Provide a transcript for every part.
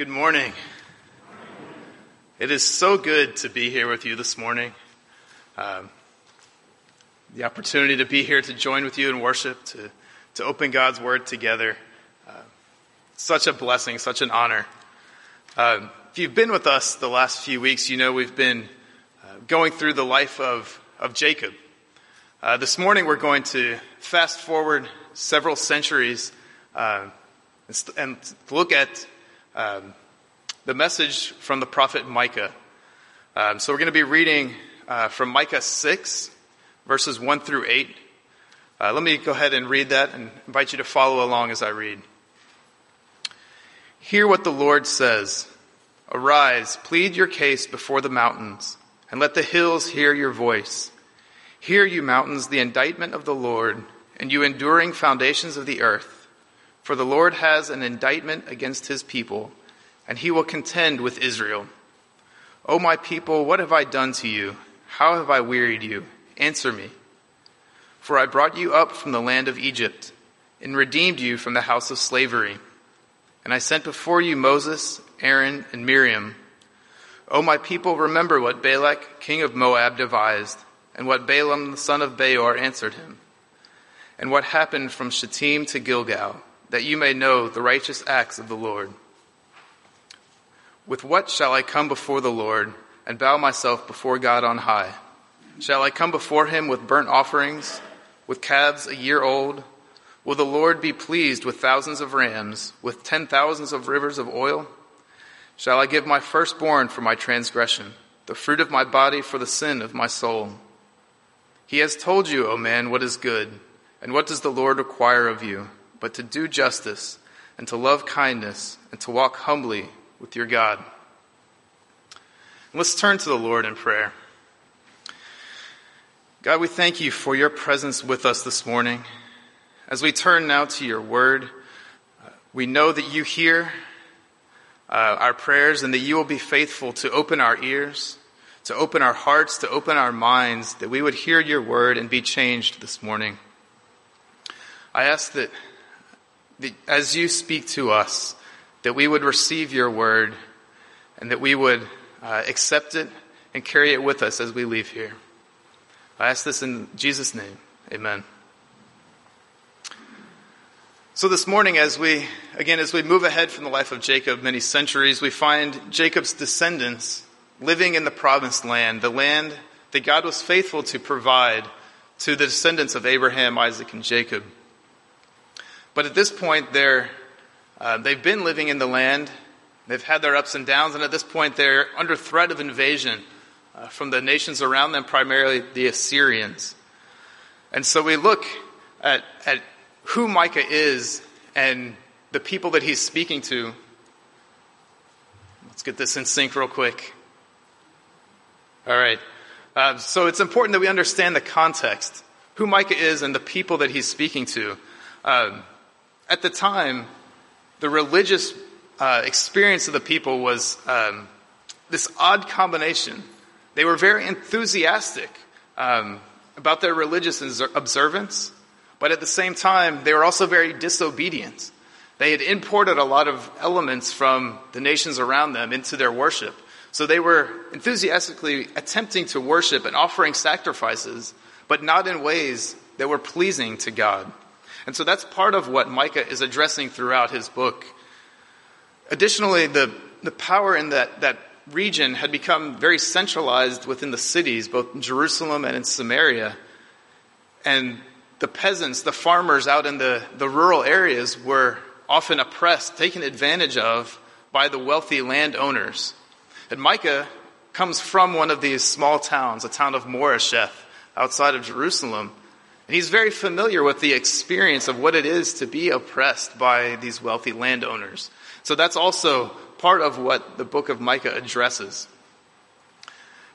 Good morning. It is so good to be here with you this morning. Um, the opportunity to be here to join with you in worship, to, to open God's Word together. Uh, such a blessing, such an honor. Uh, if you've been with us the last few weeks, you know we've been uh, going through the life of, of Jacob. Uh, this morning we're going to fast forward several centuries uh, and, and look at um, the message from the prophet Micah. Um, so we're going to be reading uh, from Micah 6, verses 1 through 8. Uh, let me go ahead and read that and invite you to follow along as I read. Hear what the Lord says. Arise, plead your case before the mountains, and let the hills hear your voice. Hear, you mountains, the indictment of the Lord, and you enduring foundations of the earth. For the Lord has an indictment against his people, and he will contend with Israel. O my people, what have I done to you? How have I wearied you? Answer me. For I brought you up from the land of Egypt, and redeemed you from the house of slavery. And I sent before you Moses, Aaron, and Miriam. O my people, remember what Balak, king of Moab, devised, and what Balaam, the son of Beor, answered him, and what happened from Shittim to Gilgal that you may know the righteous acts of the Lord. With what shall I come before the Lord and bow myself before God on high? Shall I come before him with burnt offerings, with calves a year old? Will the Lord be pleased with thousands of rams, with ten thousands of rivers of oil? Shall I give my firstborn for my transgression, the fruit of my body for the sin of my soul? He has told you, O man, what is good, and what does the Lord require of you? But to do justice and to love kindness and to walk humbly with your God. Let's turn to the Lord in prayer. God, we thank you for your presence with us this morning. As we turn now to your word, we know that you hear uh, our prayers and that you will be faithful to open our ears, to open our hearts, to open our minds, that we would hear your word and be changed this morning. I ask that as you speak to us, that we would receive your word and that we would uh, accept it and carry it with us as we leave here. I ask this in Jesus' name. Amen. So this morning, as we, again, as we move ahead from the life of Jacob many centuries, we find Jacob's descendants living in the promised land, the land that God was faithful to provide to the descendants of Abraham, Isaac, and Jacob. But at this point, they're, uh, they've been living in the land. They've had their ups and downs, and at this point, they're under threat of invasion uh, from the nations around them, primarily the Assyrians. And so we look at, at who Micah is and the people that he's speaking to. Let's get this in sync real quick. All right. Uh, so it's important that we understand the context, who Micah is and the people that he's speaking to. Um, at the time, the religious uh, experience of the people was um, this odd combination. They were very enthusiastic um, about their religious observance, but at the same time, they were also very disobedient. They had imported a lot of elements from the nations around them into their worship. So they were enthusiastically attempting to worship and offering sacrifices, but not in ways that were pleasing to God. And so that's part of what Micah is addressing throughout his book. Additionally, the, the power in that, that region had become very centralized within the cities, both in Jerusalem and in Samaria. And the peasants, the farmers out in the, the rural areas were often oppressed, taken advantage of by the wealthy landowners. And Micah comes from one of these small towns, a town of Moresheth, outside of Jerusalem. And he's very familiar with the experience of what it is to be oppressed by these wealthy landowners. So that's also part of what the book of Micah addresses.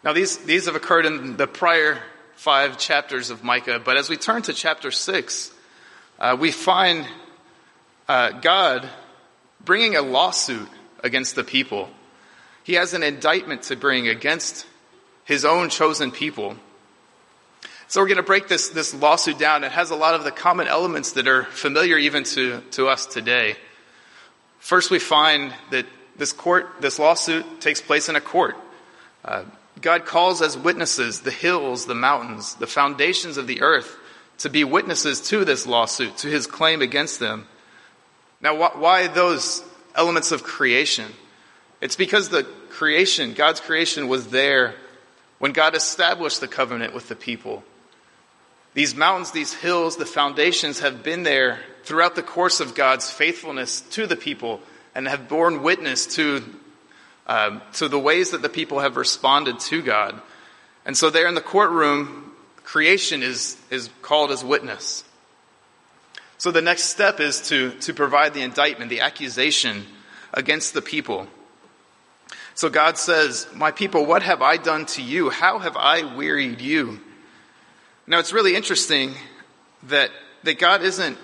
Now, these, these have occurred in the prior five chapters of Micah, but as we turn to chapter six, uh, we find uh, God bringing a lawsuit against the people. He has an indictment to bring against his own chosen people. So we're going to break this, this lawsuit down. It has a lot of the common elements that are familiar even to, to us today. First, we find that this court, this lawsuit takes place in a court. Uh, God calls as witnesses the hills, the mountains, the foundations of the earth to be witnesses to this lawsuit, to his claim against them. Now, wh- why those elements of creation? It's because the creation, God's creation, was there when God established the covenant with the people. These mountains, these hills, the foundations have been there throughout the course of God's faithfulness to the people and have borne witness to, um, to the ways that the people have responded to God. And so there in the courtroom, creation is, is called as witness. So the next step is to, to provide the indictment, the accusation against the people. So God says, My people, what have I done to you? How have I wearied you? Now it's really interesting that, that God isn't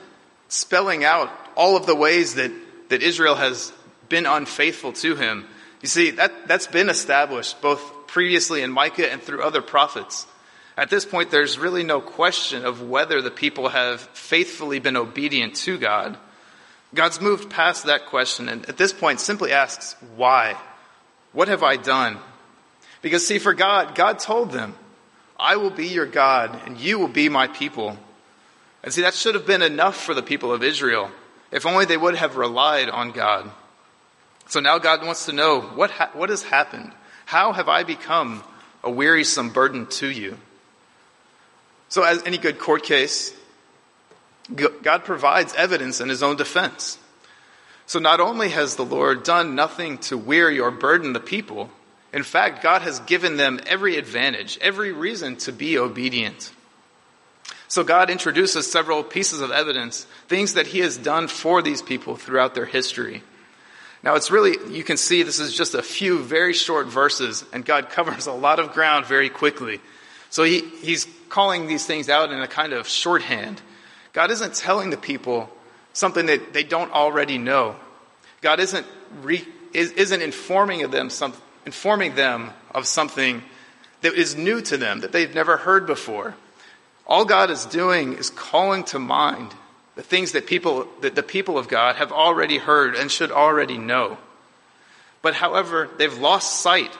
spelling out all of the ways that, that Israel has been unfaithful to him. You see, that, that's been established both previously in Micah and through other prophets. At this point, there's really no question of whether the people have faithfully been obedient to God. God's moved past that question and at this point simply asks, why? What have I done? Because see, for God, God told them, I will be your God and you will be my people. And see, that should have been enough for the people of Israel, if only they would have relied on God. So now God wants to know what, ha- what has happened? How have I become a wearisome burden to you? So, as any good court case, God provides evidence in his own defense. So not only has the Lord done nothing to weary or burden the people, in fact, God has given them every advantage, every reason to be obedient. So God introduces several pieces of evidence, things that he has done for these people throughout their history. Now it's really, you can see this is just a few very short verses and God covers a lot of ground very quickly. So he, he's calling these things out in a kind of shorthand. God isn't telling the people something that they don't already know. God isn't, re, isn't informing them some, informing them of something that is new to them, that they've never heard before. All God is doing is calling to mind the things that people, that the people of God have already heard and should already know. But however, they've lost sight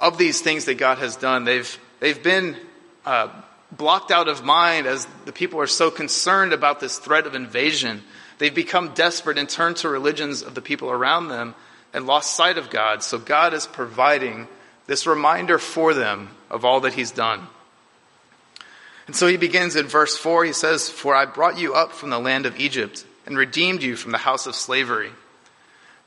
of these things that God has done. They've, they've been uh, blocked out of mind as the people are so concerned about this threat of invasion. They've become desperate and turned to religions of the people around them and lost sight of God. So God is providing this reminder for them of all that He's done. And so he begins in verse 4. He says, For I brought you up from the land of Egypt and redeemed you from the house of slavery.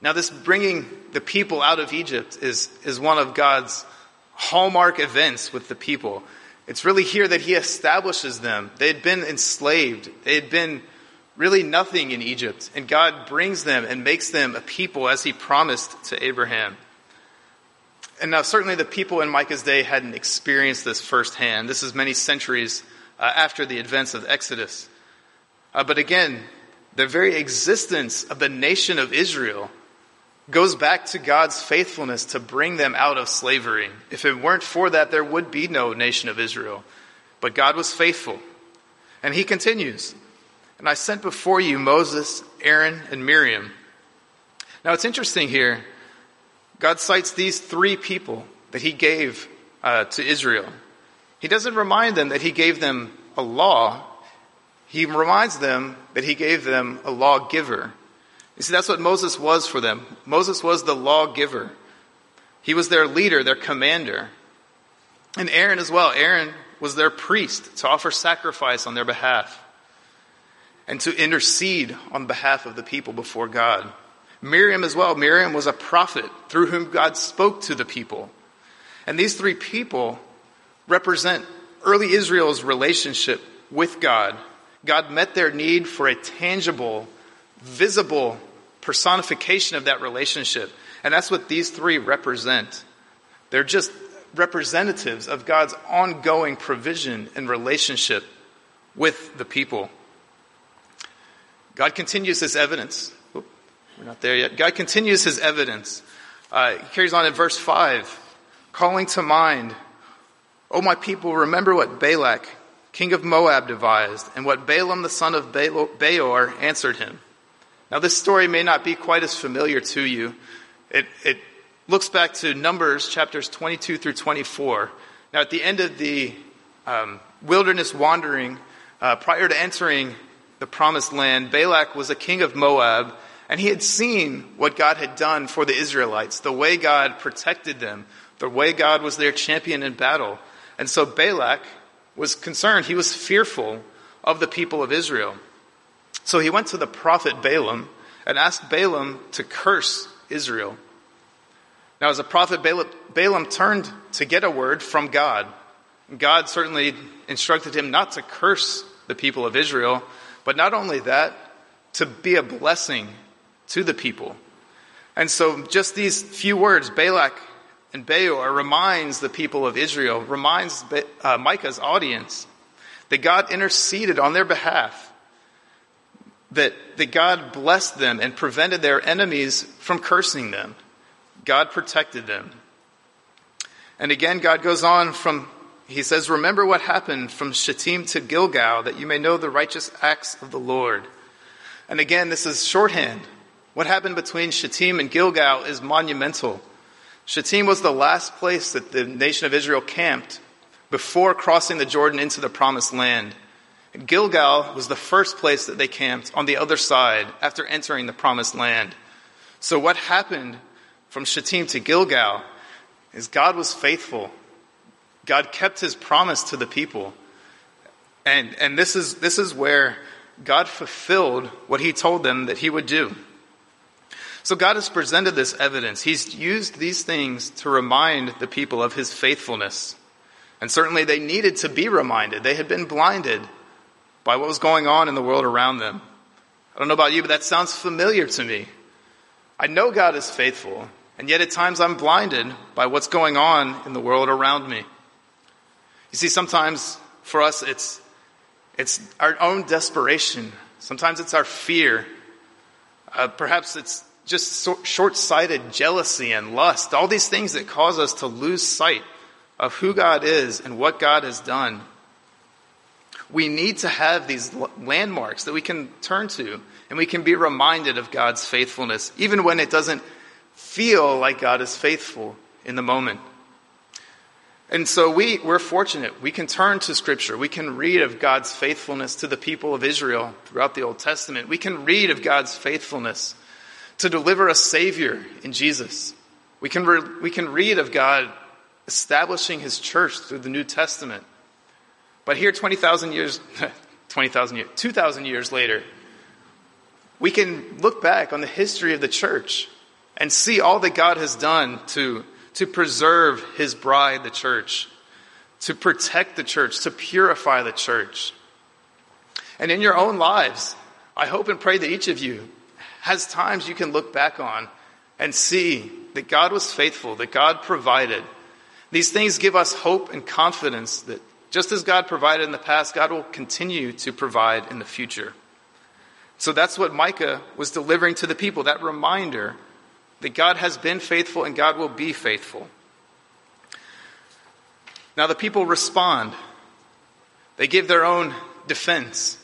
Now, this bringing the people out of Egypt is, is one of God's hallmark events with the people. It's really here that he establishes them. They had been enslaved. They had been really nothing in Egypt. And God brings them and makes them a people as he promised to Abraham. And now certainly the people in Micah's day hadn't experienced this firsthand. This is many centuries uh, after the events of Exodus. Uh, but again, the very existence of the nation of Israel goes back to God's faithfulness to bring them out of slavery. If it weren't for that, there would be no nation of Israel. But God was faithful. And he continues, And I sent before you Moses, Aaron, and Miriam. Now it's interesting here. God cites these three people that he gave uh, to Israel. He doesn't remind them that he gave them a law. He reminds them that he gave them a lawgiver. You see, that's what Moses was for them. Moses was the lawgiver. He was their leader, their commander. And Aaron as well. Aaron was their priest to offer sacrifice on their behalf and to intercede on behalf of the people before God. Miriam as well. Miriam was a prophet through whom God spoke to the people. And these three people represent early Israel's relationship with God. God met their need for a tangible, visible personification of that relationship. And that's what these three represent. They're just representatives of God's ongoing provision and relationship with the people. God continues his evidence. Oop, we're not there yet. God continues his evidence. Uh, he carries on in verse 5, calling to mind, O my people, remember what Balak, king of Moab, devised, and what Balaam the son of Beor answered him. Now, this story may not be quite as familiar to you. It, it looks back to Numbers chapters 22 through 24. Now, at the end of the um, wilderness wandering, uh, prior to entering the promised land, Balak was a king of Moab, and he had seen what God had done for the Israelites, the way God protected them, the way God was their champion in battle. And so Balak was concerned. He was fearful of the people of Israel. So he went to the prophet Balaam and asked Balaam to curse Israel. Now, as a prophet, Balaam turned to get a word from God. God certainly instructed him not to curse the people of Israel, but not only that, to be a blessing to the people. And so, just these few words, Balak and Beor, reminds the people of Israel, reminds uh, Micah's audience that God interceded on their behalf, that, that God blessed them and prevented their enemies from cursing them. God protected them. And again, God goes on from, he says, Remember what happened from Shittim to Gilgal, that you may know the righteous acts of the Lord. And again, this is shorthand. What happened between Shittim and Gilgal is monumental. Shittim was the last place that the nation of Israel camped before crossing the Jordan into the promised land. Gilgal was the first place that they camped on the other side after entering the promised land. So what happened from Shittim to Gilgal is God was faithful. God kept his promise to the people. And, and this, is, this is where God fulfilled what he told them that he would do. So God has presented this evidence. He's used these things to remind the people of his faithfulness. And certainly they needed to be reminded. They had been blinded by what was going on in the world around them. I don't know about you, but that sounds familiar to me. I know God is faithful, and yet at times I'm blinded by what's going on in the world around me. You see, sometimes for us it's, it's our own desperation. Sometimes it's our fear. Uh, perhaps it's just so short-sighted jealousy and lust. All these things that cause us to lose sight of who God is and what God has done. We need to have these landmarks that we can turn to and we can be reminded of God's faithfulness, even when it doesn't feel like God is faithful in the moment. And so we, we're fortunate. We can turn to Scripture. We can read of God's faithfulness to the people of Israel throughout the Old Testament. We can read of God's faithfulness to deliver a Savior in Jesus. We can, re- we can read of God establishing His church through the New Testament. But here, 20,000 years, 20,000 years, 2,000 years later, we can look back on the history of the church and see all that God has done to, to preserve his bride, the church, to protect the church, to purify the church. And in your own lives, I hope and pray that each of you has times you can look back on and see that God was faithful, that God provided. These things give us hope and confidence that just as God provided in the past, God will continue to provide in the future. So that's what Micah was delivering to the people, that reminder that God has been faithful and God will be faithful. Now the people respond. They give their own defense.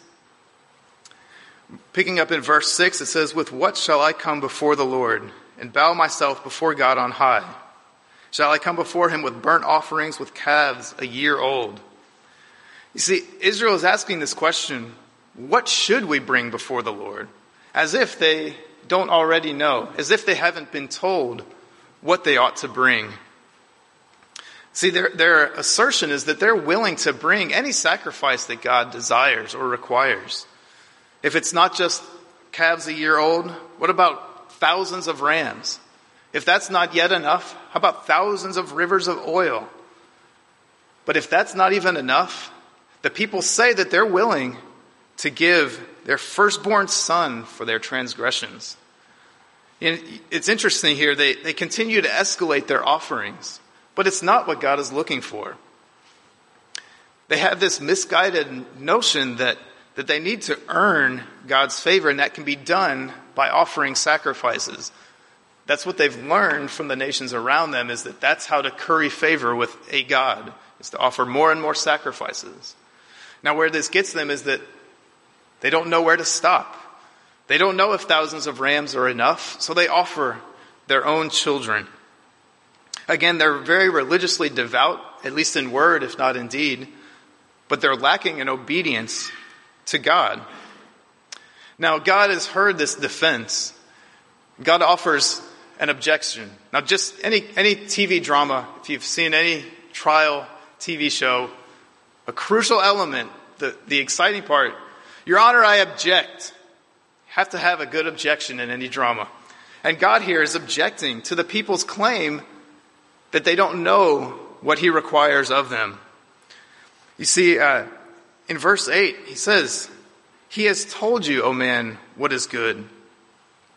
Picking up in verse 6, it says, With what shall I come before the Lord and bow myself before God on high? Shall I come before him with burnt offerings, with calves a year old? You see, Israel is asking this question what should we bring before the Lord? As if they don't already know, as if they haven't been told what they ought to bring. See, their, their assertion is that they're willing to bring any sacrifice that God desires or requires. If it's not just calves a year old, what about thousands of rams? If that's not yet enough, how about thousands of rivers of oil? But if that's not even enough, the people say that they're willing to give their firstborn son for their transgressions. And it's interesting here, they, they continue to escalate their offerings, but it's not what God is looking for. They have this misguided notion that, that they need to earn God's favor, and that can be done by offering sacrifices. That's what they've learned from the nations around them is that that's how to curry favor with a God, is to offer more and more sacrifices. Now where this gets them is that they don't know where to stop. They don't know if thousands of rams are enough, so they offer their own children. Again, they're very religiously devout, at least in word, if not in deed, but they're lacking in obedience to God. Now, God has heard this defense. God offers an objection. Now, just any, any TV drama, if you've seen any trial TV show, a crucial element, the, the exciting part, Your Honor, I object. Have to have a good objection in any drama. And God here is objecting to the people's claim that they don't know what He requires of them. You see, uh, in verse 8, He says, He has told you, O man, what is good.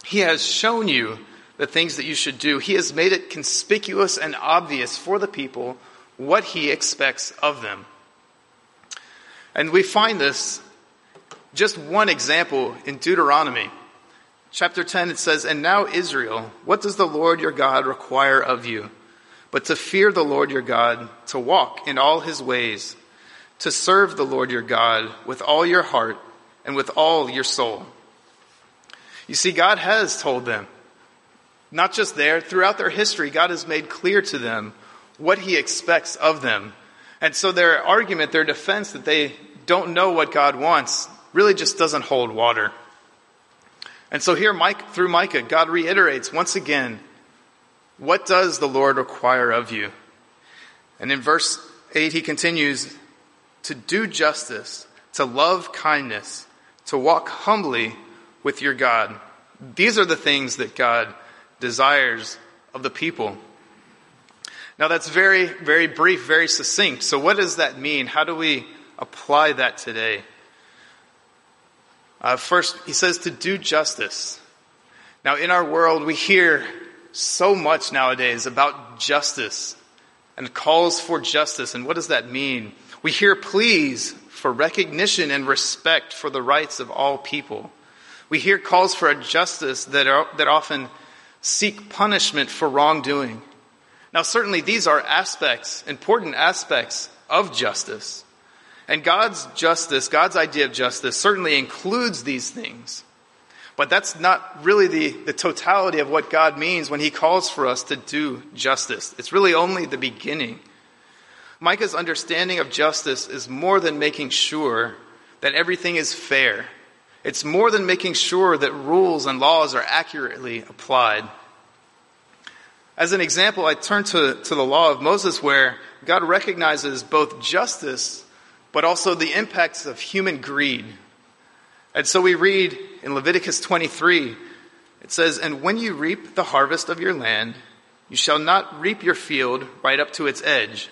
He has shown you the things that you should do. He has made it conspicuous and obvious for the people what He expects of them. And we find this just one example in Deuteronomy. Chapter 10, it says, And now, Israel, what does the Lord your God require of you? But to fear the Lord your God, to walk in all his ways, to serve the Lord your God with all your heart and with all your soul. You see, God has told them, not just there, throughout their history, God has made clear to them what he expects of them. And so their argument, their defense that they don't know what God wants really just doesn't hold water. And so here, Mike, through Micah, God reiterates once again, what does the Lord require of you? And in verse 8, he continues to do justice, to love kindness, to walk humbly with your God. These are the things that God desires of the people. Now that's very, very brief, very succinct. So what does that mean? How do we apply that today? Uh, first, he says to do justice. Now, in our world, we hear so much nowadays about justice and calls for justice. And what does that mean? We hear pleas for recognition and respect for the rights of all people. We hear calls for a justice that, are, that often seek punishment for wrongdoing. Now, certainly these are aspects, important aspects of justice. And God's justice, God's idea of justice certainly includes these things. But that's not really the, the totality of what God means when he calls for us to do justice. It's really only the beginning. Micah's understanding of justice is more than making sure that everything is fair. It's more than making sure that rules and laws are accurately applied. As an example, I turn to, to the law of Moses where God recognizes both justice but also the impacts of human greed. And so we read in Leviticus 23, it says, And when you reap the harvest of your land, you shall not reap your field right up to its edge,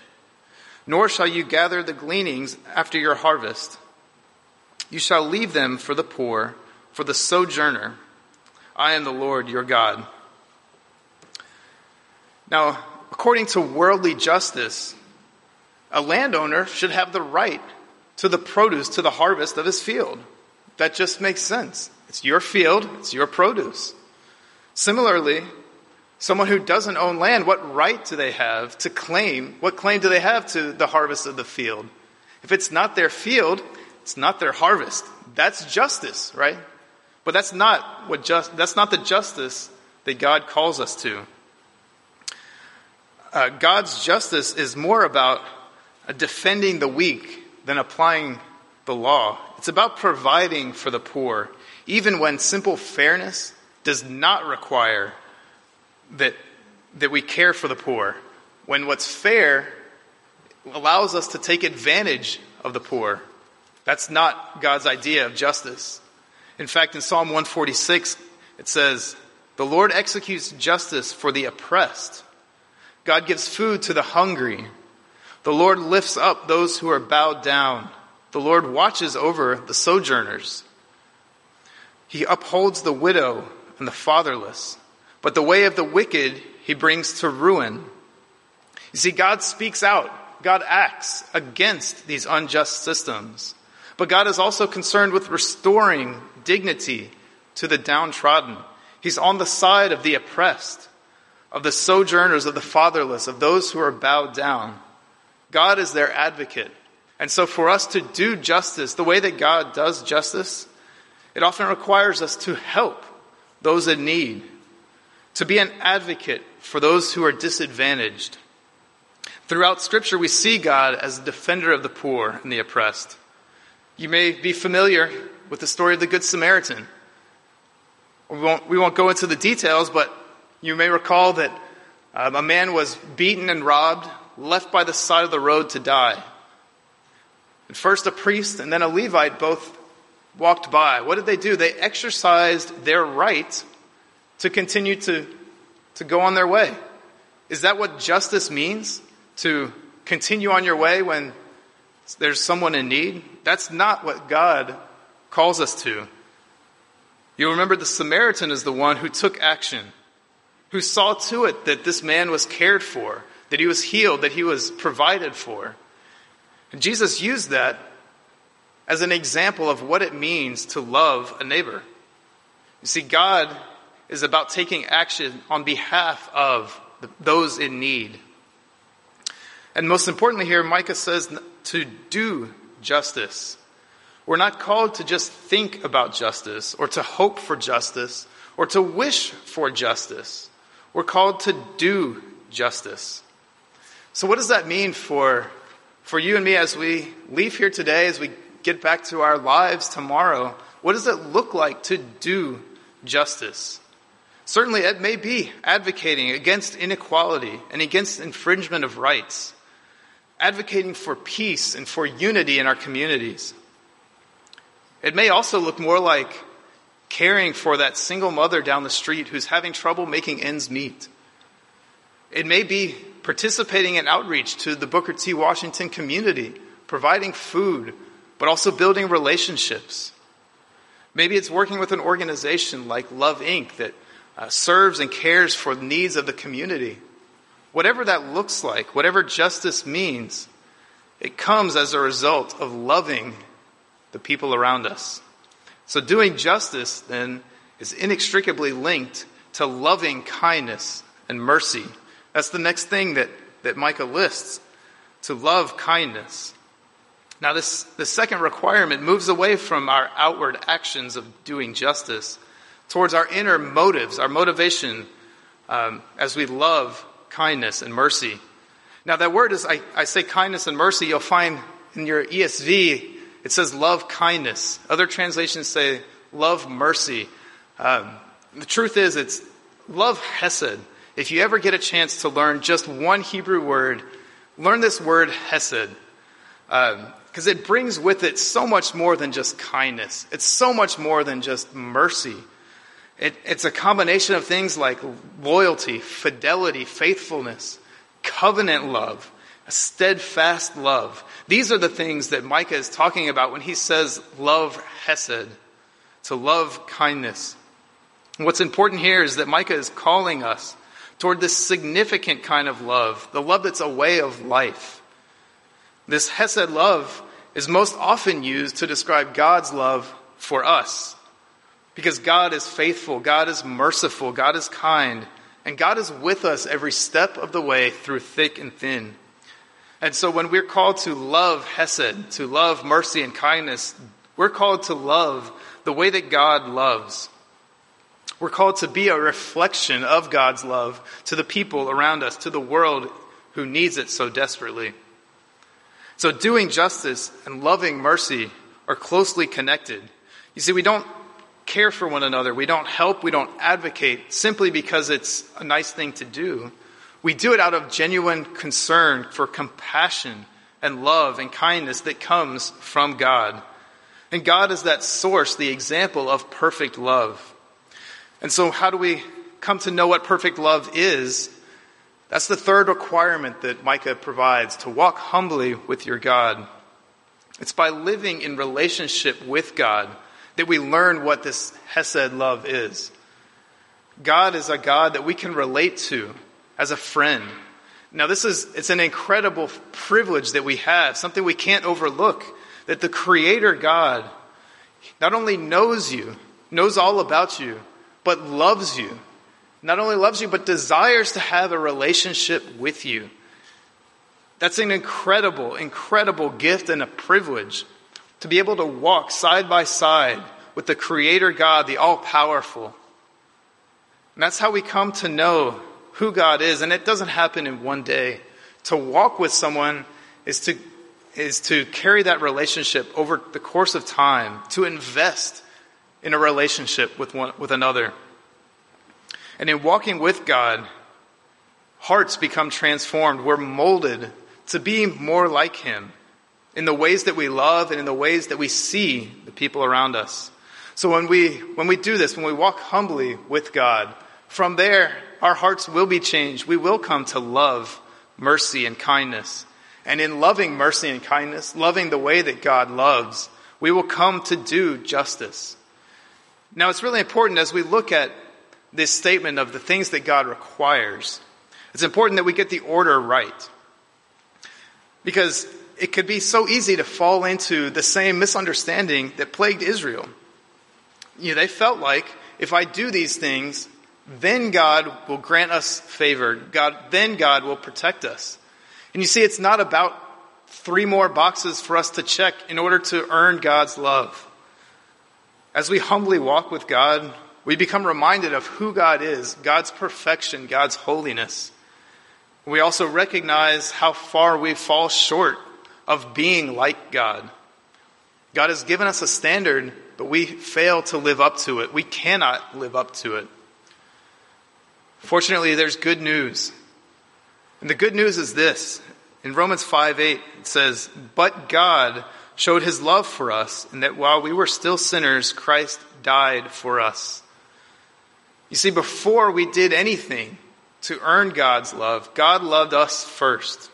nor shall you gather the gleanings after your harvest. You shall leave them for the poor, for the sojourner. I am the Lord your God. Now, according to worldly justice, a landowner should have the right to the produce, to the harvest of his field. That just makes sense. It's your field, it's your produce. Similarly, someone who doesn't own land, what right do they have to claim, what claim do they have to the harvest of the field? If it's not their field, it's not their harvest. That's justice, right? But that's not what just, that's not the justice that God calls us to. Uh, God's justice is more about defending the weak than applying the law. It's about providing for the poor, even when simple fairness does not require that, that we care for the poor. When what's fair allows us to take advantage of the poor. That's not God's idea of justice. In fact, in Psalm 146, it says, The Lord executes justice for the oppressed. God gives food to the hungry. The Lord lifts up those who are bowed down. The Lord watches over the sojourners. He upholds the widow and the fatherless, but the way of the wicked he brings to ruin. You see, God speaks out. God acts against these unjust systems. But God is also concerned with restoring dignity to the downtrodden. He's on the side of the oppressed, of the sojourners, of the fatherless, of those who are bowed down. God is their advocate. And so for us to do justice, the way that God does justice, it often requires us to help those in need. to be an advocate for those who are disadvantaged. Throughout Scripture, we see God as a defender of the poor and the oppressed. You may be familiar with the story of the Good Samaritan. We won't, we won't go into the details, but you may recall that um, a man was beaten and robbed, left by the side of the road to die. And first, a priest and then a Levite both walked by. What did they do? They exercised their right to continue to, to go on their way. Is that what justice means? To continue on your way when there's someone in need? That's not what God calls us to. You remember the Samaritan is the one who took action, who saw to it that this man was cared for, that he was healed, that he was provided for. And Jesus used that as an example of what it means to love a neighbor. You see, God is about taking action on behalf of those in need. And most importantly, here, Micah says to do justice. We're not called to just think about justice or to hope for justice or to wish for justice. We're called to do justice. So, what does that mean for, for you and me as we leave here today, as we get back to our lives tomorrow? What does it look like to do justice? Certainly, it may be advocating against inequality and against infringement of rights, advocating for peace and for unity in our communities. It may also look more like caring for that single mother down the street who's having trouble making ends meet. It may be participating in outreach to the Booker T. Washington community, providing food, but also building relationships. Maybe it's working with an organization like Love Inc. that uh, serves and cares for the needs of the community. Whatever that looks like, whatever justice means, it comes as a result of loving the people around us. So doing justice then is inextricably linked to loving kindness and mercy. That's the next thing that, that Micah lists to love kindness. Now, this, the second requirement moves away from our outward actions of doing justice towards our inner motives, our motivation um, as we love kindness and mercy. Now, that word is, I, I say kindness and mercy, you'll find in your ESV it says love kindness. Other translations say love mercy. Um, the truth is, it's love hesed. If you ever get a chance to learn just one Hebrew word, learn this word hesed. Because um, it brings with it so much more than just kindness. It's so much more than just mercy. It, it's a combination of things like loyalty, fidelity, faithfulness, covenant love, a steadfast love. These are the things that Micah is talking about when he says love hesed, to love kindness. what's important here is that Micah is calling us toward this significant kind of love, the love that's a way of life. This hesed love is most often used to describe God's love for us. Because God is faithful, God is merciful, God is kind, and God is with us every step of the way through thick and thin. And so when we're called to love Hesed, to love mercy and kindness, we're called to love the way that God loves. We're called to be a reflection of God's love to the people around us, to the world who needs it so desperately. So doing justice and loving mercy are closely connected. You see, we don't care for one another. We don't help. We don't advocate simply because it's a nice thing to do. We do it out of genuine concern for compassion and love and kindness that comes from God. And God is that source, the example of perfect love. And so, how do we come to know what perfect love is? That's the third requirement that Micah provides to walk humbly with your God. It's by living in relationship with God that we learn what this Hesed love is. God is a God that we can relate to as a friend. Now this is, it's an incredible privilege that we have, something we can't overlook, that the Creator God not only knows you, knows all about you, but loves you. Not only loves you, but desires to have a relationship with you. That's an incredible, incredible gift and a privilege to be able to walk side by side with the Creator God, the all powerful. And that's how we come to know who God is. And it doesn't happen in one day. To walk with someone is to, is to carry that relationship over the course of time, to invest in a relationship with one, with another. And in walking with God, hearts become transformed. We're molded to be more like Him in the ways that we love and in the ways that we see the people around us. So when we, when we do this, when we walk humbly with God, from there, our hearts will be changed. We will come to love, mercy, and kindness. And in loving mercy and kindness, loving the way that God loves, we will come to do justice. Now, it's really important as we look at this statement of the things that God requires, it's important that we get the order right. Because it could be so easy to fall into the same misunderstanding that plagued Israel. You know, they felt like if I do these things, then God will grant us favor. God, then God will protect us. And you see, it's not about three more boxes for us to check in order to earn God's love. As we humbly walk with God, we become reminded of who God is, God's perfection, God's holiness. We also recognize how far we fall short of being like God. God has given us a standard, but we fail to live up to it. We cannot live up to it. Fortunately, there's good news. And the good news is this. In Romans 5 8, it says, But God showed his love for us, and that while we were still sinners, Christ died for us. You see, before we did anything to earn God's love, God loved us first.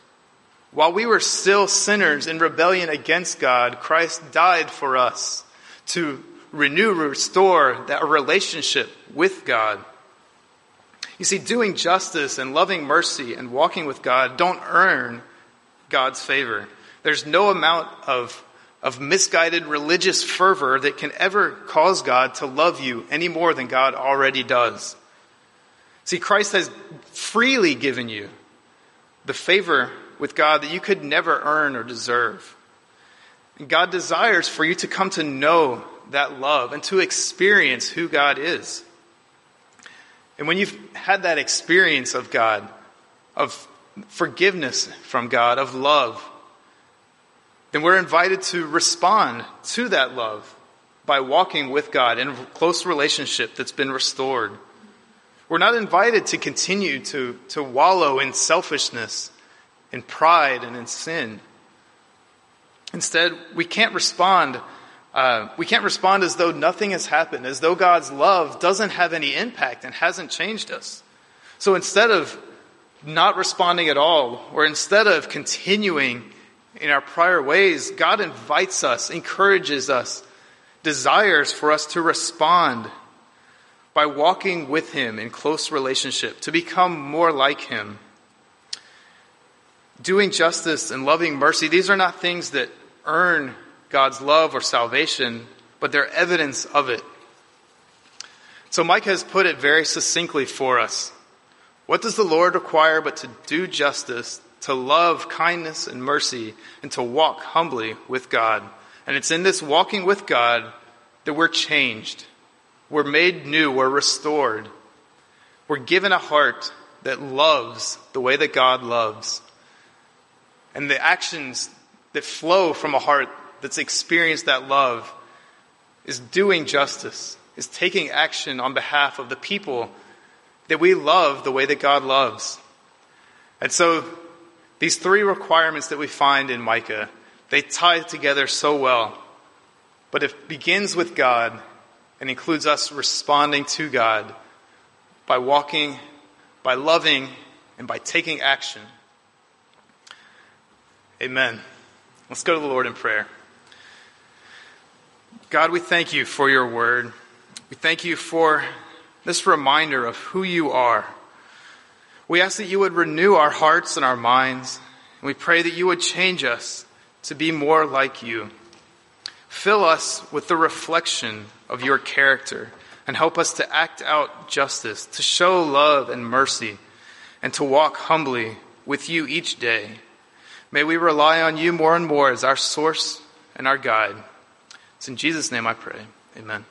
While we were still sinners in rebellion against God, Christ died for us to renew, restore that relationship with God. You see, doing justice and loving mercy and walking with God don't earn God's favor. There's no amount of, of misguided religious fervor that can ever cause God to love you any more than God already does. See, Christ has freely given you the favor with God that you could never earn or deserve. And God desires for you to come to know that love and to experience who God is. And when you've had that experience of God, of forgiveness from God, of love, then we're invited to respond to that love by walking with God in a close relationship that's been restored. We're not invited to continue to, to wallow in selfishness in pride and in sin. Instead, we can't respond. Uh, we can't respond as though nothing has happened, as though God's love doesn't have any impact and hasn't changed us. So instead of not responding at all, or instead of continuing in our prior ways, God invites us, encourages us, desires for us to respond by walking with Him in close relationship, to become more like Him doing justice and loving mercy, these are not things that earn God's love or salvation, but they're evidence of it. So Mike has put it very succinctly for us. What does the Lord require but to do justice, to love kindness and mercy, and to walk humbly with God? And it's in this walking with God that we're changed. We're made new. We're restored. We're given a heart that loves the way that God loves and the actions that flow from a heart that's experienced that love is doing justice, is taking action on behalf of the people that we love the way that God loves. And so these three requirements that we find in Micah, they tie together so well. But it begins with God and includes us responding to God by walking, by loving, and by taking action. Amen. Let's go to the Lord in prayer. God, we thank you for your word. We thank you for this reminder of who you are. We ask that you would renew our hearts and our minds, and we pray that you would change us to be more like you. Fill us with the reflection of your character and help us to act out justice, to show love and mercy, and to walk humbly with you each day. May we rely on you more and more as our source and our guide. It's in Jesus' name I pray. Amen.